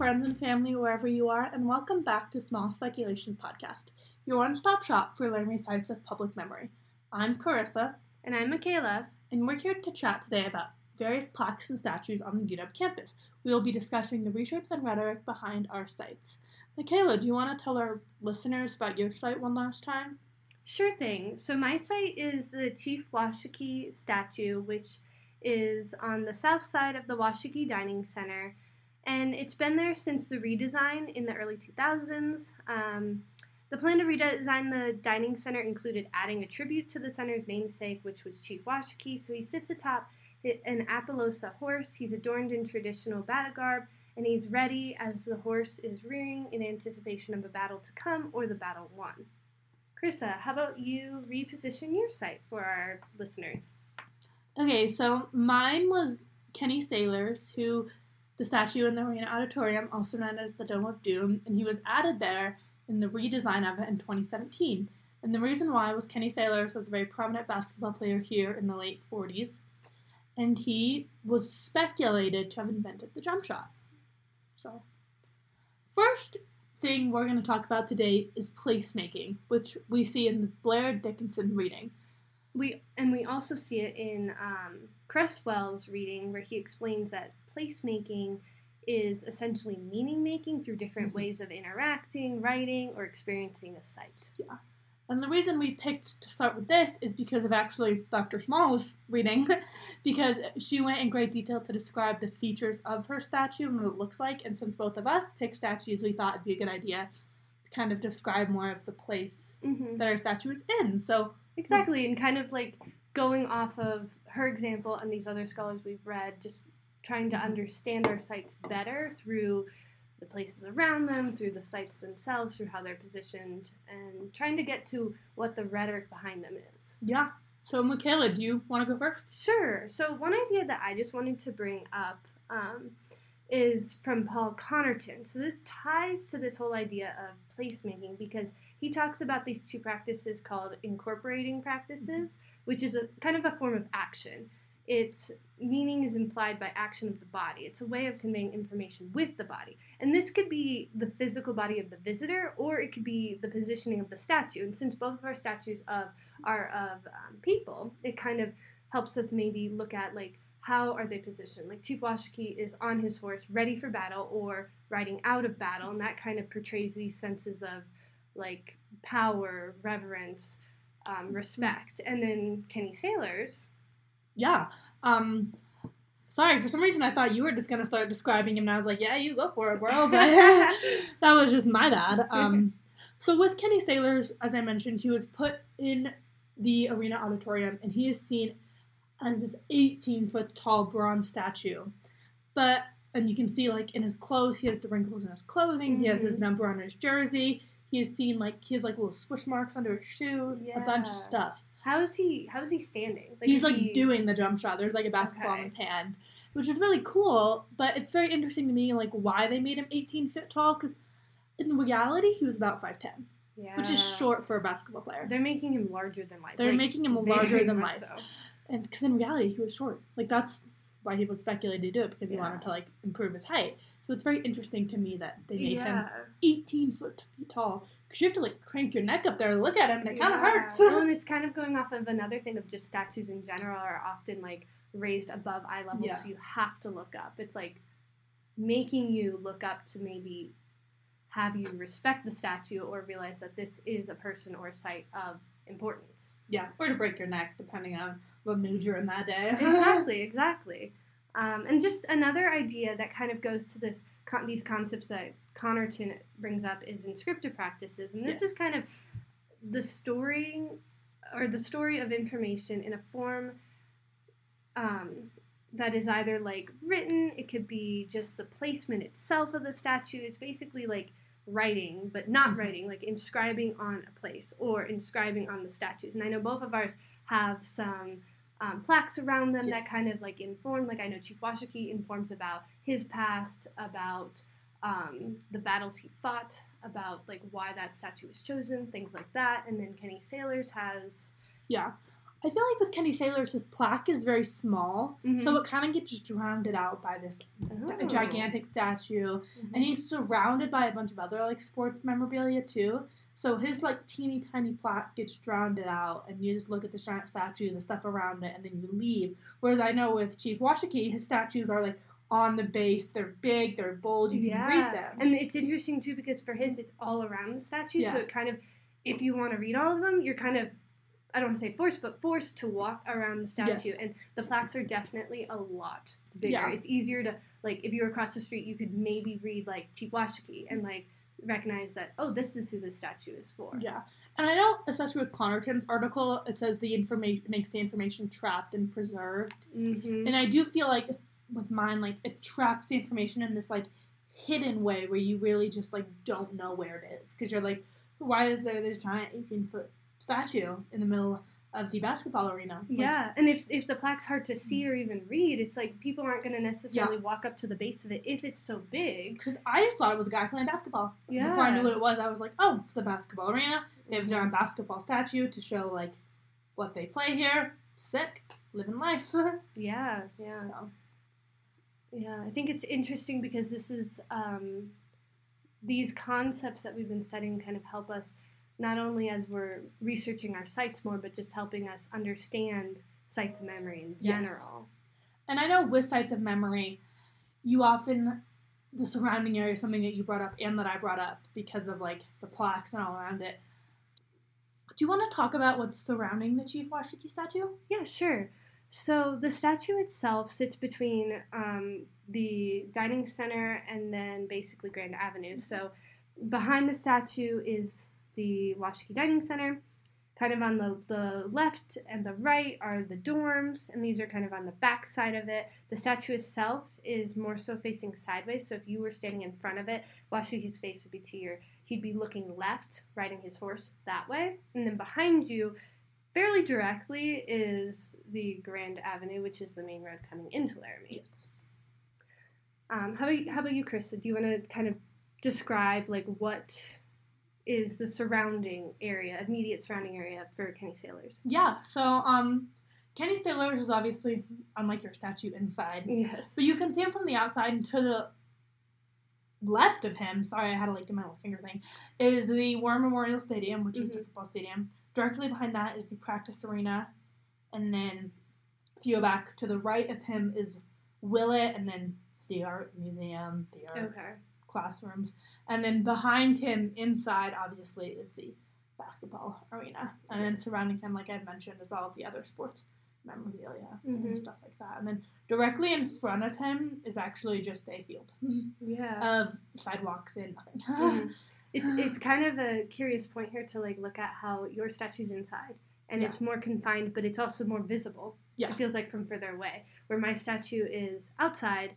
friends and family, wherever you are, and welcome back to Small Speculations Podcast, your one stop shop for learning sites of public memory. I'm Carissa. And I'm Makayla. And we're here to chat today about various plaques and statues on the UW campus. We will be discussing the research and rhetoric behind our sites. Makayla, do you want to tell our listeners about your site one last time? Sure thing. So, my site is the Chief Washakie statue, which is on the south side of the Washakie Dining Center and it's been there since the redesign in the early 2000s. Um, the plan to redesign the dining center included adding a tribute to the center's namesake, which was Chief Washakie. So he sits atop an Appaloosa horse. He's adorned in traditional battle garb, and he's ready as the horse is rearing in anticipation of a battle to come or the battle won. Carissa, how about you reposition your site for our listeners? Okay, so mine was Kenny Sailors, who the statue in the Arena Auditorium, also known as the Dome of Doom, and he was added there in the redesign of it in 2017. And the reason why was Kenny Sailors was a very prominent basketball player here in the late 40s, and he was speculated to have invented the jump shot. So, first thing we're going to talk about today is placemaking, which we see in the Blair Dickinson reading. We and we also see it in um, Cresswell's reading, where he explains that placemaking is essentially meaning making through different mm-hmm. ways of interacting, writing, or experiencing a site. Yeah. And the reason we picked to start with this is because of actually Dr. Small's reading, because she went in great detail to describe the features of her statue and what it looks like. And since both of us picked statues, we thought it'd be a good idea to kind of describe more of the place mm-hmm. that our statue is in. So exactly, and kind of like going off of her example and these other scholars we've read, just trying to understand our sites better through the places around them, through the sites themselves, through how they're positioned, and trying to get to what the rhetoric behind them is. Yeah. So, Makayla, do you want to go first? Sure. So, one idea that I just wanted to bring up um, is from Paul Connerton. So, this ties to this whole idea of placemaking because he talks about these two practices called incorporating practices, mm-hmm. which is a kind of a form of action its meaning is implied by action of the body. It's a way of conveying information with the body. And this could be the physical body of the visitor, or it could be the positioning of the statue. And since both of our statues of, are of um, people, it kind of helps us maybe look at like how are they positioned. Like Chief Washakie is on his horse, ready for battle, or riding out of battle, and that kind of portrays these senses of like power, reverence, um, respect. And then Kenny Sailors yeah. Um, sorry, for some reason I thought you were just gonna start describing him, and I was like, yeah, you go for it, bro. But that was just my bad. Um, so with Kenny Sailors, as I mentioned, he was put in the arena auditorium, and he is seen as this 18 foot tall bronze statue. But and you can see like in his clothes, he has the wrinkles in his clothing. Mm-hmm. He has his mm-hmm. number on his jersey. He is seen like he has like little swoosh marks under his shoes, yeah. a bunch of stuff. How is he? How is he standing? Like, He's like he... doing the jump shot. There's like a basketball okay. in his hand, which is really cool. But it's very interesting to me, like why they made him 18 feet tall. Because in reality, he was about 5'10", yeah. which is short for a basketball player. They're making him larger than life. They're like, making him larger than life, so. and because in reality, he was short. Like that's why he was speculated to do it because he yeah. wanted to like improve his height. So it's very interesting to me that they made yeah. him 18 foot tall because you have to like crank your neck up there to look at him, and it yeah. kind of hurts. well, and it's kind of going off of another thing of just statues in general are often like raised above eye level, yeah. so you have to look up. It's like making you look up to maybe have you respect the statue or realize that this is a person or a site of importance. Yeah, or to break your neck, depending on what mood you're in that day. exactly, exactly. Um, and just another idea that kind of goes to this con- these concepts that Connerton brings up is inscriptive practices, and this yes. is kind of the story or the story of information in a form um, that is either like written, it could be just the placement itself of the statue. It's basically like writing, but not mm-hmm. writing, like inscribing on a place or inscribing on the statues. And I know both of ours have some um, plaques around them yes. that kind of like inform. Like I know Chief Washakie informs about his past, about um, the battles he fought, about like why that statue was chosen, things like that. And then Kenny Sailors has yeah. I feel like with Kenny Sailors, his plaque is very small, so Mhm. it kind of gets drowned out by this Oh. gigantic statue, Mhm. and he's surrounded by a bunch of other like sports memorabilia too. So his like teeny tiny plaque gets drowned out, and you just look at the giant statue, and the stuff around it, and then you leave. Whereas I know with Chief Washakie, his statues are like on the base. They're big, they're bold. You can read them. And it's interesting too because for his, it's all around the statue. So it kind of, if you want to read all of them, you're kind of, I don't want to say forced, but forced to walk around the statue. Yes. And the plaques are definitely a lot bigger. Yeah. It's easier to, like, if you were across the street, you could maybe read, like, Chief Washakie and, like, recognize that, oh, this is who the statue is for. Yeah, and I know, especially with Connerton's article, it says the information makes the information trapped and preserved. Mm-hmm. And I do feel like with mine, like it traps the information in this like hidden way where you really just like don't know where it is because you're like, why is there this giant 18 foot statue in the middle of the basketball arena? Like, Yeah, and if, if the plaque's hard to see or even read, it's like people aren't going to necessarily walk up to the base of it if it's so big. Because I just thought it was a guy playing basketball. Yeah. Before I knew what it was, I was like, oh, it's a basketball arena. They have a giant basketball statue to show like what they play here. Sick, living life. Yeah, yeah. So, Yeah, I think it's interesting because this is um, these concepts that we've been studying kind of help us not only as we're researching our sites more, but just helping us understand sites of memory in Yes. general. And I know with sites of memory, you often the surrounding area is something that you brought up and that I brought up because of like the plaques and all around it. Do you want to talk about what's surrounding the Chief Washakie statue? Yeah, sure. So the statue itself sits between um, the dining center and then basically Grand Avenue. So behind the statue is the Washakie Dining Center. Kind of on the, the left and the right are the dorms, and these are kind of on the back side of it. The statue itself is more so facing sideways, so if you were standing in front of it, Washakie's face would be to your, he'd be looking left, riding his horse that way. And then behind you, fairly directly, is the Grand Avenue, which is the main road coming into Laramie. Yes. Um, how about you, how about you, Carissa? Do you want to kind of describe like what is the surrounding area, immediate surrounding area for Kenny Sailors? Yeah. So, um, Kenny Sailors is obviously unlike your statue inside, Yes. but you can see him from the outside and to the left of him. Sorry, I had to like do my little finger thing. Is the War Memorial Stadium, which is the Mhm. football stadium. Directly behind that is the practice arena, and then if you go back to the right of him is Willett, and then the art museum, the art Okay. Classrooms, and then behind him, inside, obviously, is the basketball arena, and then surrounding him, like I mentioned, is all of the other sports memorabilia Mhm. and stuff like that. And then directly in front of him is actually just a field Yeah. of sidewalks and nothing. Mhm. It's it's kind of a curious point here to like look at how your statue's inside. And Yeah. it's more confined, but it's also more visible. Yeah. It feels like from further away. Where my statue is outside,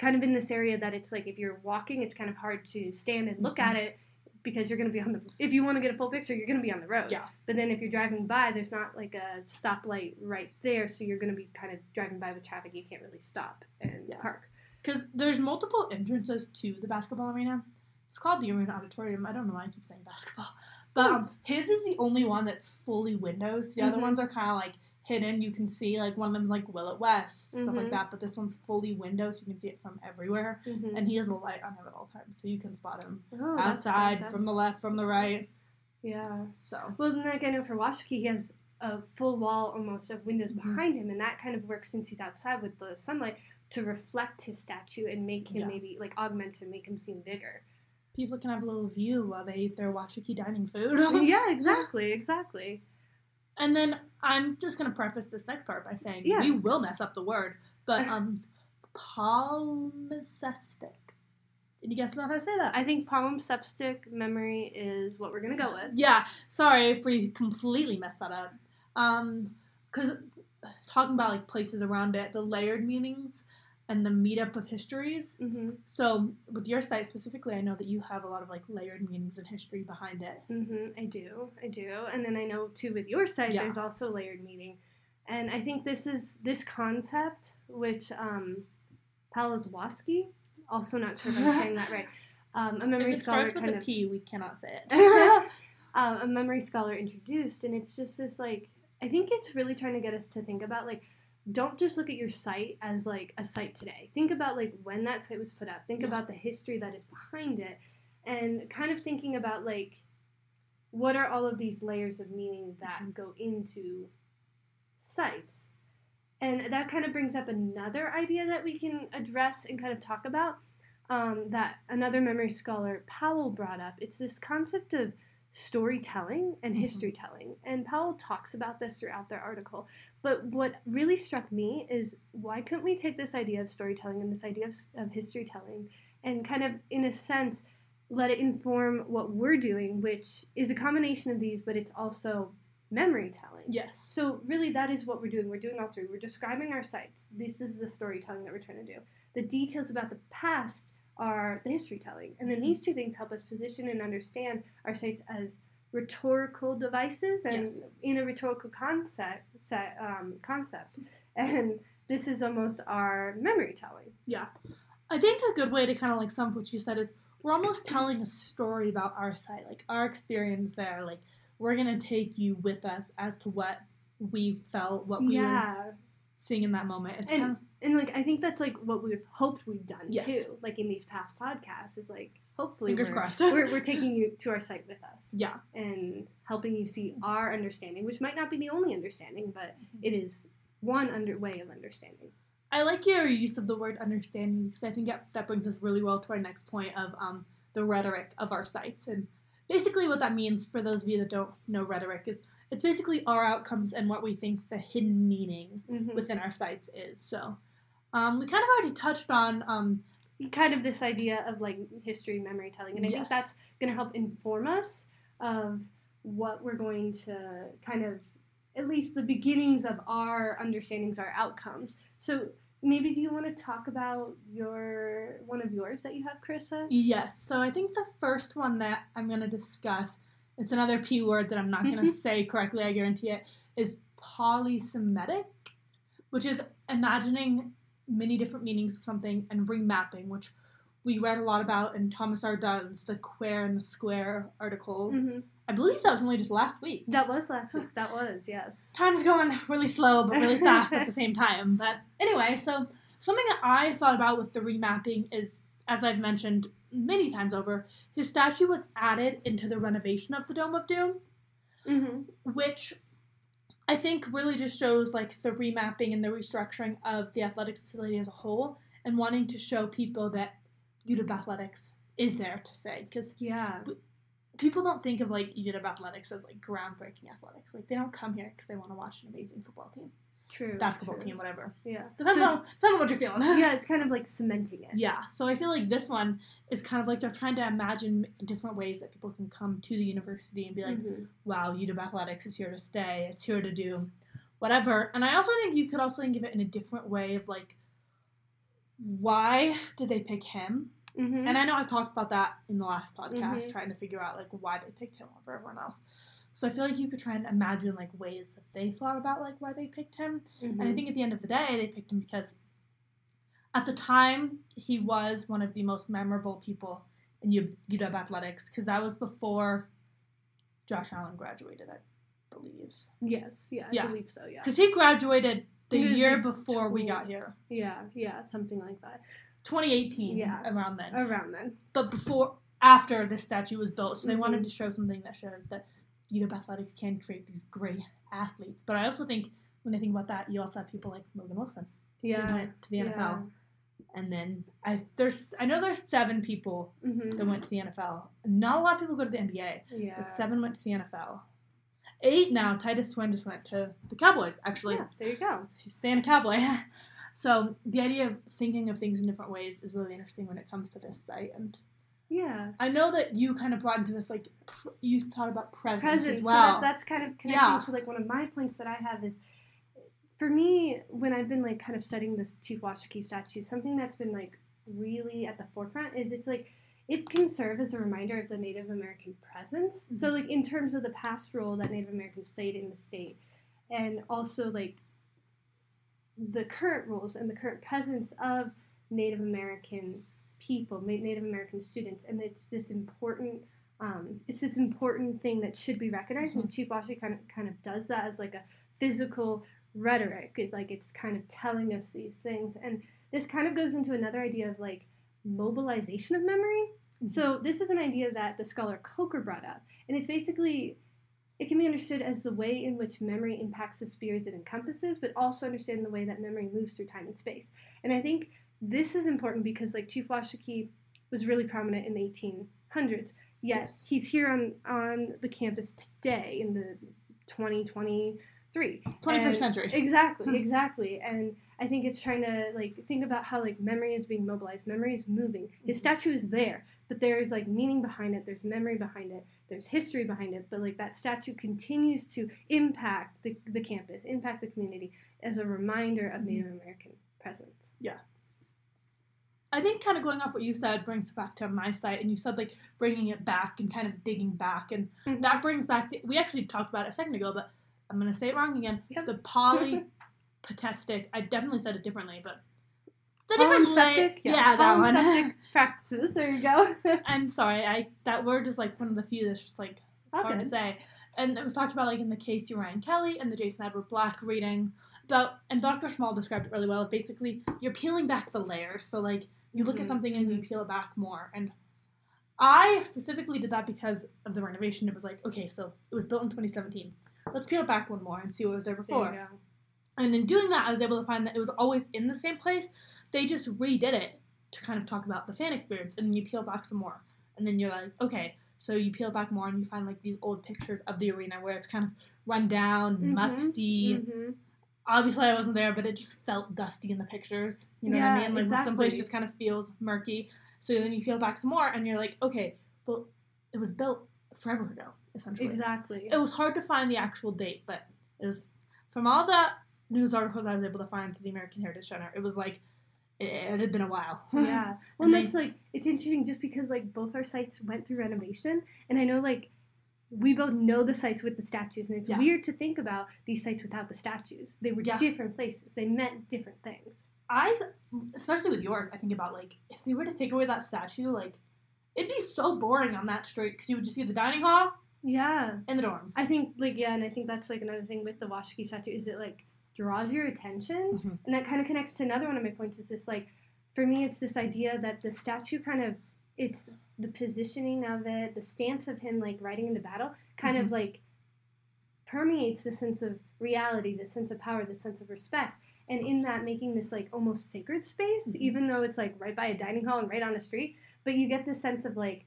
kind of in this area that it's like if you're walking, it's kind of hard to stand and look Mm-hmm. at it because you're going to be on the. If you want to get a full picture, you're going to be on the road. Yeah. But then if you're driving by, there's not like a stoplight right there, so you're going to be kind of driving by with traffic. You can't really stop and Yeah. park. Because there's multiple entrances to the basketball arena. It's called the Arena Auditorium. I don't know why I keep saying basketball. But um, his is the only one that's fully windows. The other Mhm. ones are kind of like hidden. You can see, like, one of them's like Willet West, stuff like Mhm. that. But this one's fully window, so You can see it from everywhere. Mhm. And he has a light on him at all times. So you can spot him Oh, that's outside, from the left, from the right. Yeah. So, Well, then like I know for Washakie, he has a full wall almost of windows Mhm. behind him, and that kind of works since he's outside with the sunlight to reflect his statue and make him Yeah. maybe like augment and make him seem bigger. people can have a little view while they eat their Washakie dining food. yeah, exactly, exactly. And then I'm just gonna preface this next part by saying Yeah. we will mess up the word, but um, palimpsestic. Did you guys know how to say that? I think palimpsestic memory is what we're gonna go with. yeah. Sorry if we completely messed that up. Um, because talking about like places around it, the layered meanings and the meetup of histories. Mm-hmm. So with your site specifically, I know that you have a lot of like layered meanings and history behind it. Mm-hmm. I do, I do, and then I know too with your site, Yeah. there's also layered meaning, and I think this is this concept which um, Palazwowski, also not sure if I'm saying that right, um, a memory scholar starts with kind a of P, we cannot say it. um, a memory scholar introduced, and it's just this like I think it's really trying to get us to think about like don't just look at your site as like a site today. Think about like when that site was put up. Think Yeah. about the history that is behind it and kind of thinking about like what are all of these layers of meaning that Mhm. go into sites. And that kind of brings up another idea that we can address and kind of talk about um, that another memory scholar, Powell, brought up. It's this concept of storytelling and Mhm. history telling. And Powell talks about this throughout their article. But what really struck me is why couldn't we take this idea of storytelling and this idea of, of history telling and kind of, in a sense, let it inform what we're doing, which is a combination of these, but it's also memory telling. Yes. So really, that is what we're doing. We're doing all three. We're describing our sites. This is the storytelling that we're trying to do. The details about the past are the history telling, and then mm-hmm. these two things help us position and understand our sites as rhetorical devices and Yes. in a rhetorical concept. Set, um, concept, and this is almost our memory telling. Yeah. I think a good way to kind of like sum up what you said is we're almost telling a story about our site, like our experience there. Like we're gonna take you with us as to what we felt, what we were seeing in that moment. It's And- kind of and like I think that's like what we've hoped we've done Yes. too. Like in these past podcasts, is like hopefully fingers we're, crossed. we're, we're taking you to our site with us. yeah, and helping you see our understanding, which might not be the only understanding, but it is one under way of understanding. I like your use of the word understanding because I think that, that brings us really well to our next point of um, the rhetoric of our sites. And basically, what that means for those of you that don't know rhetoric is it's basically our outcomes and what we think the hidden meaning Mm-hmm. within our sites is. So um, we kind of already touched on um, Kind of this idea of like history, memory telling, and I Yes. think that's going to help inform us of what we're going to kind of at least the beginnings of our understandings, our outcomes. So maybe do you want to talk about your one of yours that you have, Carissa? Yes. So I think the first one that I'm going to discuss, it's another P word that I'm not going to say correctly, I guarantee it, is polysemitic, which is imagining many different meanings of something and remapping, which we read a lot about in Thomas R. Dunn's The Quare and the Square article. hmm I believe that was only just last week. That was last week. That was yes. time's going really slow but really fast at the same time. But anyway, so something that I thought about with the remapping is, as I've mentioned many times over, his statue was added into the renovation of the Dome of Doom, hmm which I think really just shows like the remapping and the restructuring of the athletics facility as a whole, and wanting to show people that UW Athletics is there to stay because Yeah. people don't think of like UW Athletics as like groundbreaking athletics. Like they don't come here because they want to watch an amazing football team, True. basketball true. team, whatever. Yeah. Depends So on depends on what you're feeling. yeah, it's kind of like cementing it. yeah. So I feel like this one is kind of like they're trying to imagine different ways that people can come to the university and be like, Mhm. wow, UW Athletics is here to stay. It's here to do whatever. And I also think you could also think of it in a different way of like, why did they pick him? Mhm. And I know I've talked about that in the last podcast, Mhm. trying to figure out like why they picked him over everyone else. So I feel like you could try and imagine like ways that they thought about like why they picked him. And I Mhm. think at the end of the day, they picked him because at the time he was one of the most memorable people in U- UW athletics because that was before Josh Allen graduated, I believe. yes, yeah, I Yeah. believe so. Yeah, Because he graduated the He year like, before we got here, yeah, yeah, something like that. 2018, Yeah. around then. Around then. but before after the statue was built so they Mhm. wanted to show something that shows that UW athletics can create these great athletes. But i also think when i think about that you also have people like logan wilson Yeah. who went to the nfl and then i there's i know there's seven people hmm that went to the nfl not a lot of people go to the nba Yeah. but seven went to the nfl eight now titus swen just went to the cowboys actually. Yeah, there you go. he's staying a cowboy. So the idea of thinking of things in different ways is really interesting when it comes to this site and Yeah. I know that you kind of brought into this like pr- you thought about presence, Presence. as well. So that, that's kind of connecting Yeah. to like one of my points that I have is for me when I've been like kind of studying this Chief Washakie statue, something that's been like really at the forefront is it's like it can serve as a reminder of the Native American presence. So Mhm. like in terms of the past role that Native Americans played in the state, and also like the current roles and the current presence of Native American people, Native American students, and it's this important. Um, it's this important thing that should be recognized, and Chief Washakie kind of kind of does that as like a physical rhetoric. It, like it's kind of telling us these things, and this kind of goes into another idea of like mobilization of memory. So this is an idea that the scholar Coker brought up, and it's basically it can be understood as the way in which memory impacts the spheres it encompasses, but also understand the way that memory moves through time and space. And I think this is important because like Chief Washakie was really prominent in the 1800s. Yet Yes. he's here on on the campus today in the 2023. 21st And- century. Exactly, exactly. And I think it's trying to like think about how like memory is being mobilized. Memory is moving. His Mhm. statue is there, but there's like meaning behind it. There's memory behind it. There's history behind it. But like that statue continues to impact the, the campus, impact the community as a reminder of Native American presence. I think kind of going off what you said brings it back to my site, and you said like bringing it back and kind of digging back, and Mhm. that brings back. The, we actually talked about it a second ago, but I'm gonna say it wrong again. Yep. The polypotestic. I definitely said it differently, but the different Polyceptic, la- yeah, that one. Practices. There you go. I'm sorry, I that word is like one of the few that's just like hard to say. And it was talked about like in the Casey Ryan Kelly and the Jason Edward Black reading about, and Dr. Small described it really well. Basically, you're peeling back the layers. So like you look Mhm, at something and you peel it back more. And I specifically did that because of the renovation. It was like, okay, so it was built in 2017. Let's peel it back one more and see what was there There before. go. And in doing that, I was able to find that it was always in the same place. They just redid it to kind of talk about the fan experience, and then you peel back some more, and then you're like, okay. So you peel back more, and you find like these old pictures of the arena where it's kind of run down, Mhm, musty. Mhm. Obviously, I wasn't there, but it just felt dusty in the pictures. You know what I mean? Like when some place just kind of feels murky. So then you peel back some more, and you're like, okay, well, it was built forever ago, essentially. Exactly. It was hard to find the actual date, but it was from all the news articles I was able to find to the American Heritage Center. It was like it, it had been a while. yeah. Well, and that's like it's interesting just because like both our sites went through renovation, and I know like we both know the sites with the statues, and it's Yeah. weird to think about these sites without the statues. They were Yeah. different places. They meant different things. I, especially with yours, I think about like if they were to take away that statue, like it'd be so boring on that street because you would just see the dining hall Yeah. and the dorms. I think like yeah, and I think that's like another thing with the Washakie statue is it like draws your attention, Mhm. and that kind of connects to another one of my points. Is this like for me, it's this idea that the statue kind of it's the positioning of it, the stance of him like riding into battle, kind of like permeates the sense of reality, the sense of power, the sense of respect. And in that, making this like almost sacred space, Mhm. even though it's like right by a dining hall and right on a street, but you get this sense of like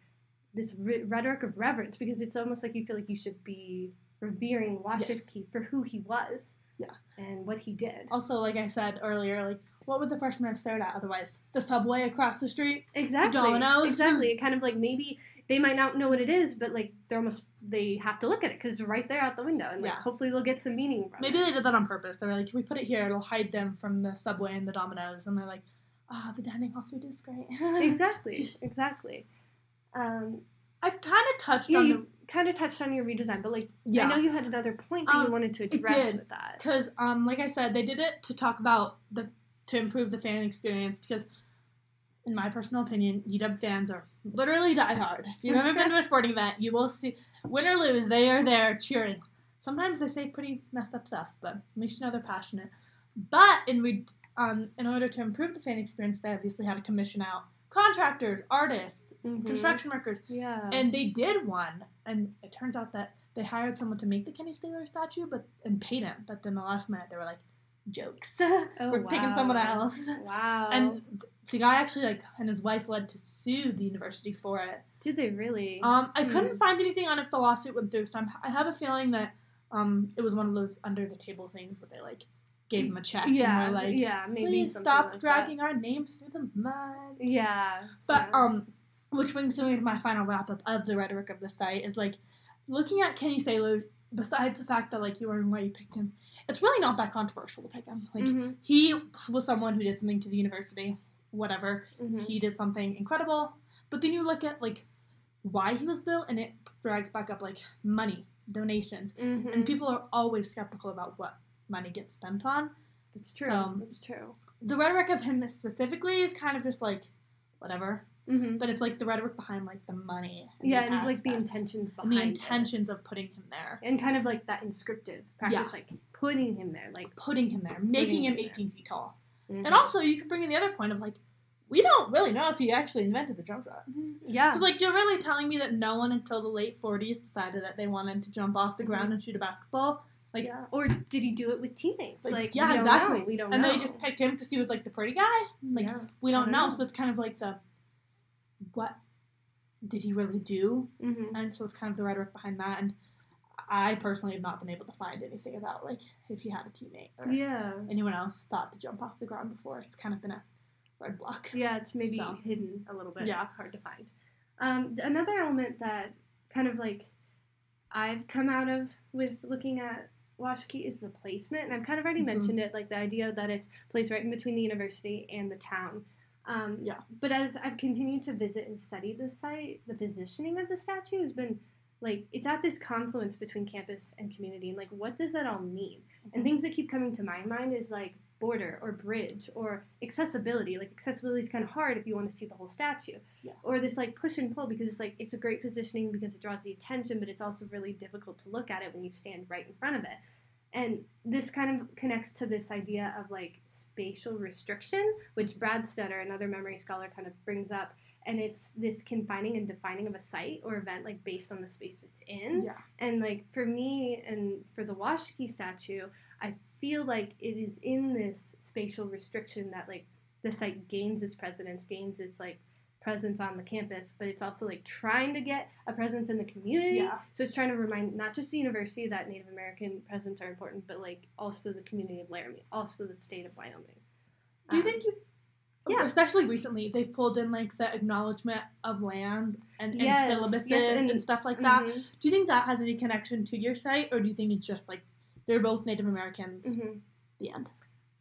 this re- rhetoric of reverence because it's almost like you feel like you should be revering Washakie for who he was, Yeah. and what he did. also, like I said earlier, like what would the freshmen have stared at otherwise? The subway across the street. Exactly. dominoes. Exactly. It kind of like maybe they might not know what it is, but like they're almost they have to look at it because it's right there out the window, and like Yeah. hopefully they'll get some meaning from Maybe it. they did that on purpose. They were like, if we put it here, it'll hide them from the subway and the dominoes. And they're like, ah, the dining hall food is great. exactly. Exactly. Um, I've kind of touched yeah, on you kind of touched on your redesign, but like yeah. I know you had another point that Um, you wanted to address with that. because um like i said they did it to talk about the to improve the fan experience because in my personal opinion uw fans are literally diehard if you've ever been to a sporting event you will see win or lose they are there cheering sometimes they say pretty messed up stuff but at least you know they're passionate but in re- um, in order to improve the fan experience they obviously had to commission out contractors artists Mhm. construction workers Yeah. and they did one, and it turns out that they hired someone to make the Kenny Stabler statue, but and paid him. But then the last minute, they were like, "Jokes, oh, we're picking someone else." Wow. And the guy actually like, and his wife led to sue the university for it. did they really? Um, I Hmm. couldn't find anything on if the lawsuit went through, so I'm, I have a feeling that um, it was one of those under the table things where they like gave him a check yeah. and were like, yeah. Maybe "Please stop like that. dragging our names through the mud." Yeah. But yeah. um, which brings me to my final wrap up of the rhetoric of the site is like looking at Kenny Sailor. Besides the fact that like you were and why you picked him, it's really not that controversial to pick him. Like Mhm, he was someone who did something to the university, whatever. mhm. He did something incredible. But then you look at like why he was built, and it drags back up like money, donations, Mhm. and people are always skeptical about what money gets spent on. It's true. so- it's true. The rhetoric of him specifically is kind of just like whatever. Hmm but it's like the rhetoric behind like the money and Yeah, the and like the aspects intentions behind the it. intentions of putting him there and kind of like that inscriptive practice, Yeah. like putting him there, like putting him there, making him him there. 18 feet tall. mhm. And also, you could bring in the other point of like, we don't really know if he actually invented the jump shot. yeah, Because like you're really telling me that no one until the late 40s decided that they wanted to jump off the ground Mhm. and shoot a basketball, like, yeah. Or did he do it with teammates? Like, Like, yeah, we don't exactly. Know. We don't and know. they just picked him because he was like the pretty guy. Like yeah. we don't, don't know. know. so it's kind of like the what did he really do? Mhm. And so it's kind of the rhetoric behind that. And I personally have not been able to find anything about like if he had a teammate or Yeah. anyone else thought to jump off the ground before. It's kind of been a red block. Yeah, it's maybe So. hidden a little bit. Yeah. hard to find. Um, another element that kind of like I've come out of with looking at Washakie is the placement, and I've kind of already Mhm. mentioned it, like the idea that it's placed right in between the university and the town. Um, Yeah. But as I've continued to visit and study the site, the positioning of the statue has been like it's at this confluence between campus and community, and like what does that all mean? And Mhm. things that keep coming to my mind is like border or bridge or accessibility. Like accessibility is kind of hard if you want to see the whole statue. Yeah. Or this like push and pull because it's like it's a great positioning because it draws the attention, but it's also really difficult to look at it when you stand right in front of it. And this kind of connects to this idea of like spatial restriction, which Branstetter, another memory scholar, kind of brings up. And it's this confining and defining of a site or event like based on the space it's in. Yeah. And like for me and for the Washakie statue, I feel like it is in this spatial restriction that like the site gains its presence, gains its like presence on the campus, but it's also like trying to get a presence in the community. Yeah. So it's trying to remind not just the university that Native American presence are important, but like also the community of Laramie, also the state of Wyoming. Do you Um, think you? yeah. Especially recently, they've pulled in like the acknowledgement of lands and, and Yes, syllabuses yes, and, and- stuff like that. Mhm, Do you think that has any connection to your site, or do you think it's just like they're both Native Americans? mhm. The end.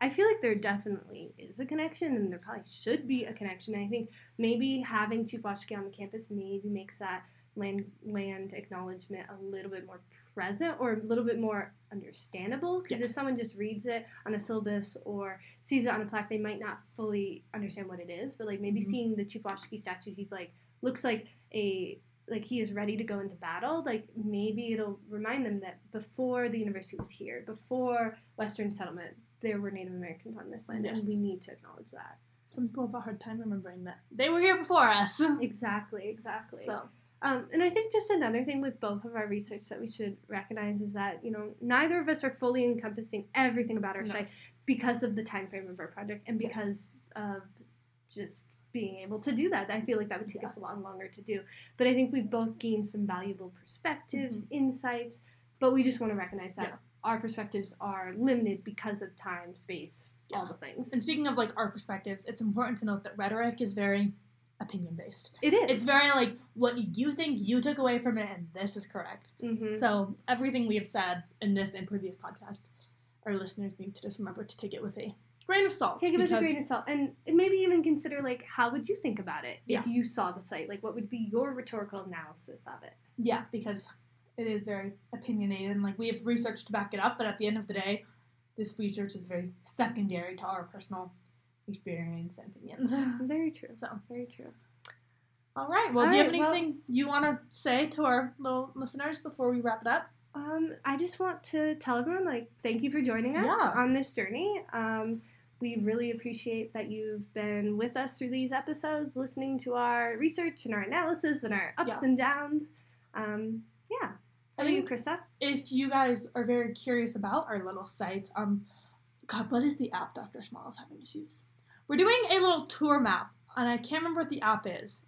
I feel like there definitely is a connection, and there probably should be a connection. I think maybe having Chief on the campus maybe makes that land land acknowledgement a little bit more present or a little bit more understandable. Because Yeah. if someone just reads it on a syllabus or sees it on a plaque, they might not fully understand what it is. But like maybe Mhm. seeing the Chief statue, he's like looks like a like he is ready to go into battle, like maybe it'll remind them that before the university was here, before Western settlement, there were Native Americans on this land, and we need to acknowledge that. Some people have a hard time remembering that they were here before us. Exactly, exactly. so Um, and I think just another thing with both of our research that we should recognize is that you know neither of us are fully encompassing everything about our No. site because of the time frame of our project and Yes. because of just being able to do that. I feel like that would take Yeah. us a lot longer to do. But I think we've both gained some valuable perspectives, Mhm. insights. But we just want to recognize that Yeah. Our perspectives are limited because of time, space, all the things. And speaking of like our perspectives, it's important to note that rhetoric is very opinion based. It is. It's very like what you think you took away from it, and this is correct. Mhm. So everything we have said in this and previous podcasts, our listeners need to just remember to take it with a grain of salt. Take it with a grain of salt, and maybe even consider like how would you think about it Yeah. if you saw the site? Like, what would be your rhetorical analysis of it? Yeah, because it is very opinionated, and like we have research to back it up. But at the end of the day, this research is very secondary to our personal experience and opinions. Very true. so, Very true. all right. Well, All do you have right, well- anything you want to say to our little listeners before we wrap it up? Um, I just want to tell everyone like thank you for joining us Yeah. on this journey. Um, we really appreciate that you've been with us through these episodes, listening to our research and our analysis and our ups Yeah. and downs. Um, yeah. I How about you, think Carissa? if you guys are very curious about our little site, um, God, what is the app Dr. Small is having us use? We're doing a little tour map, and I can't remember what the app is,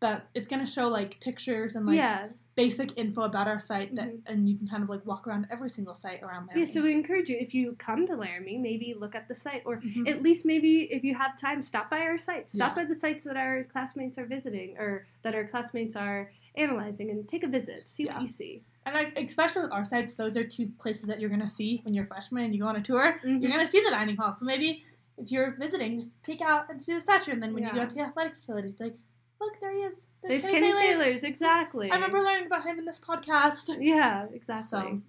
but it's gonna show like pictures and like yeah. basic info about our site, that, Mhm. and you can kind of like walk around every single site around there. Yeah, so we encourage you if you come to Laramie, maybe look at the site or Mhm. at least maybe if you have time, stop by our site. Stop Yeah. by the sites that our classmates are visiting or that our classmates are analyzing and take a visit. See Yeah. what you see. and I, especially with our sites, those are two places that you're gonna see when you're a freshman and you go on a tour. Mhm. You're gonna see the dining hall. So maybe if you're visiting, just peek out and see the statue, and then when you go to the athletics facilities, be like, look, there he is. There's Kenny Kenny Sailors." Sailors, exactly. I remember learning about him in this podcast. Yeah, exactly. So,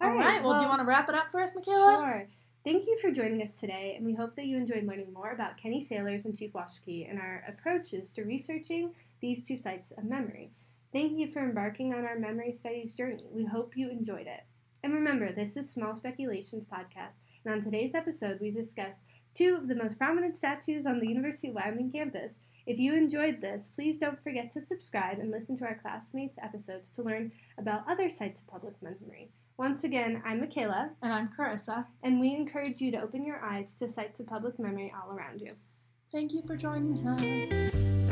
all right. Well, do you want to wrap it up for us, Makayla? Sure. Thank you for joining us today, and we hope that you enjoyed learning more about Kenny Sailors and Chief Washakie and our approaches to researching these two sites of memory. Thank you for embarking on our memory studies journey. We hope you enjoyed it. And remember, this is Small Speculations Podcast, and on today's episode, we discuss two of the most prominent statues on the University of Wyoming campus. If you enjoyed this, please don't forget to subscribe and listen to our classmates' episodes to learn about other sites of public memory. Once again, I'm Makayla, And I'm Carissa. and we encourage you to open your eyes to sites of public memory all around you. Thank you for joining us.